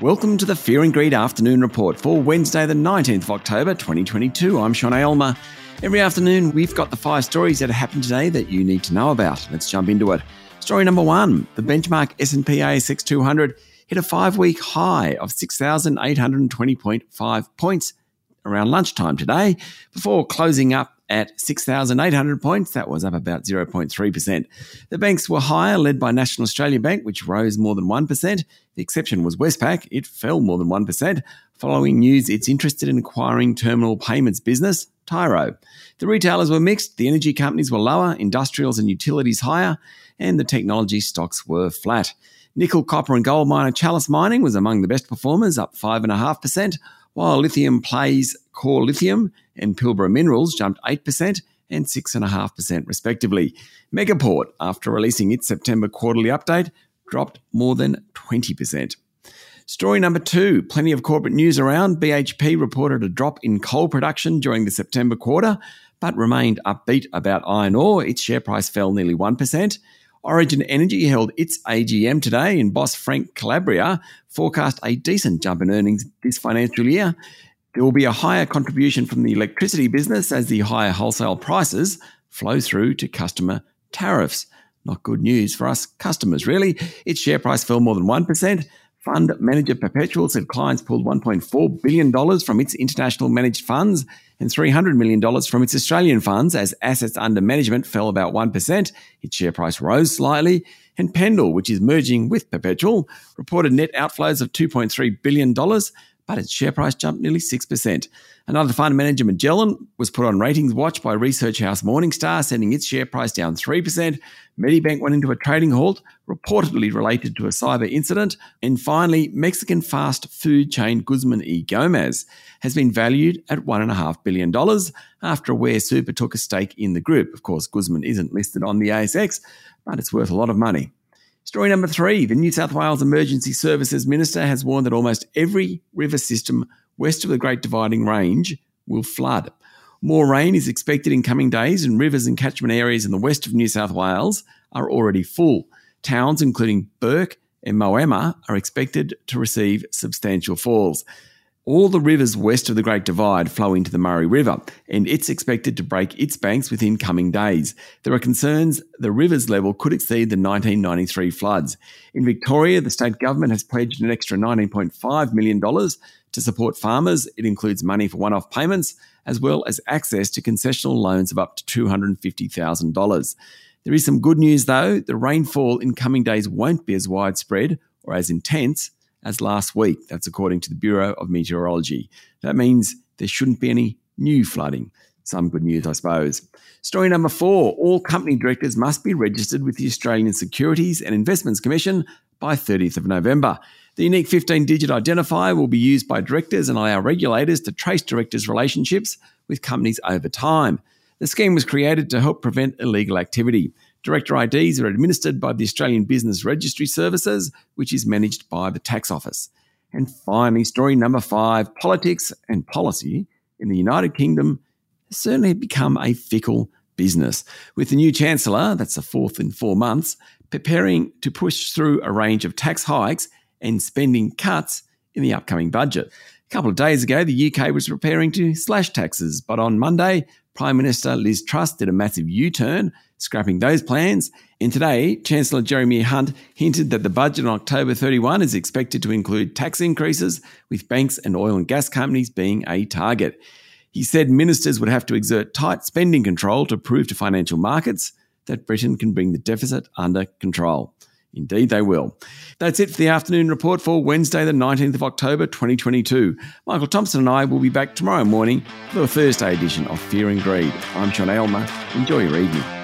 Welcome to the Fear and Greed Afternoon Report for Wednesday, the 19th of October, 2022. I'm Sean Aylmer. Every afternoon, we've got the five stories that happened today that you need to know about. Let's jump into it. Story number one: the benchmark S&P ASX 200 hit a five-week high of 6,820.5 points around lunchtime today, before closing up at 6,800 points. That was up about 0.3%. The banks were higher, led by National Australia Bank, which rose more than 1%. The exception was Westpac. It fell more than 1%, following news it's interested in acquiring terminal payments business, Tyro. The retailers were mixed. The energy companies were lower, industrials and utilities higher, and the technology stocks were flat. Nickel, copper, and gold miner Chalice Mining was among the best performers, up 5.5%, while lithium plays Core Lithium and Pilbara Minerals jumped 8% and 6.5% respectively. Megaport, after releasing its September quarterly update, dropped more than 20%. Story number two plenty of corporate news around. BHP reported a drop in coal production during the September quarter, but remained upbeat about iron ore. Its share price fell nearly 1%. Origin Energy held its AGM today, and boss Frank Calabria forecast a decent jump in earnings this financial year. There will be a higher contribution from the electricity business as the higher wholesale prices flow through to customer tariffs. Not good news for us customers, really. Its share price fell more than 1%. Fund manager Perpetual said clients pulled $1.4 billion from its international managed funds and $300 million from its Australian funds as assets under management fell about 1%. Its share price rose slightly. And Pendal, which is merging with Perpetual, reported net outflows of $2.3 billion but its share price jumped nearly 6%. Another fund manager, Magellan, was put on ratings watch by research house Morningstar, sending its share price down 3%. Medibank went into a trading halt, reportedly related to a cyber incident. And finally, Mexican fast food chain Guzman y Gomez has been valued at $1.5 billion after Aware Super took a stake in the group. Of course, Guzman isn't listed on the ASX, but it's worth a lot of money. Story number three the New South Wales Emergency Services Minister has warned that almost every river system west of the Great Dividing Range will flood. More rain is expected in coming days, and rivers and catchment areas in the west of New South Wales are already full. Towns, including Bourke and Moama, are expected to receive substantial falls. All the rivers west of the Great Divide flow into the Murray River, and it's expected to break its banks within coming days. There are concerns the river's level could exceed the 1993 floods. In Victoria, the state government has pledged an extra $19.5 million to support farmers. It includes money for one off payments, as well as access to concessional loans of up to $250,000. There is some good news, though. The rainfall in coming days won't be as widespread or as intense as last week. That's according to the Bureau of Meteorology. That means there shouldn't be any new flooding. Some good news, I suppose. Story number four all company directors must be registered with the Australian Securities and Investments Commission by 30th of November. The unique 15 digit identifier will be used by directors and allow regulators to trace directors' relationships with companies over time. The scheme was created to help prevent illegal activity. Director IDs are administered by the Australian Business Registry Services, which is managed by the Tax Office. And finally, story number five politics and policy in the United Kingdom has certainly become a fickle business. With the new Chancellor, that's the fourth in four months, preparing to push through a range of tax hikes and spending cuts in the upcoming budget. A couple of days ago, the UK was preparing to slash taxes, but on Monday, Prime Minister Liz Truss did a massive U turn, scrapping those plans. And today, Chancellor Jeremy Hunt hinted that the budget on October 31 is expected to include tax increases, with banks and oil and gas companies being a target. He said ministers would have to exert tight spending control to prove to financial markets that Britain can bring the deficit under control. Indeed, they will. That's it for the afternoon report for Wednesday, the 19th of October, 2022. Michael Thompson and I will be back tomorrow morning for the Thursday edition of Fear and Greed. I'm Sean Aylmer. Enjoy your evening.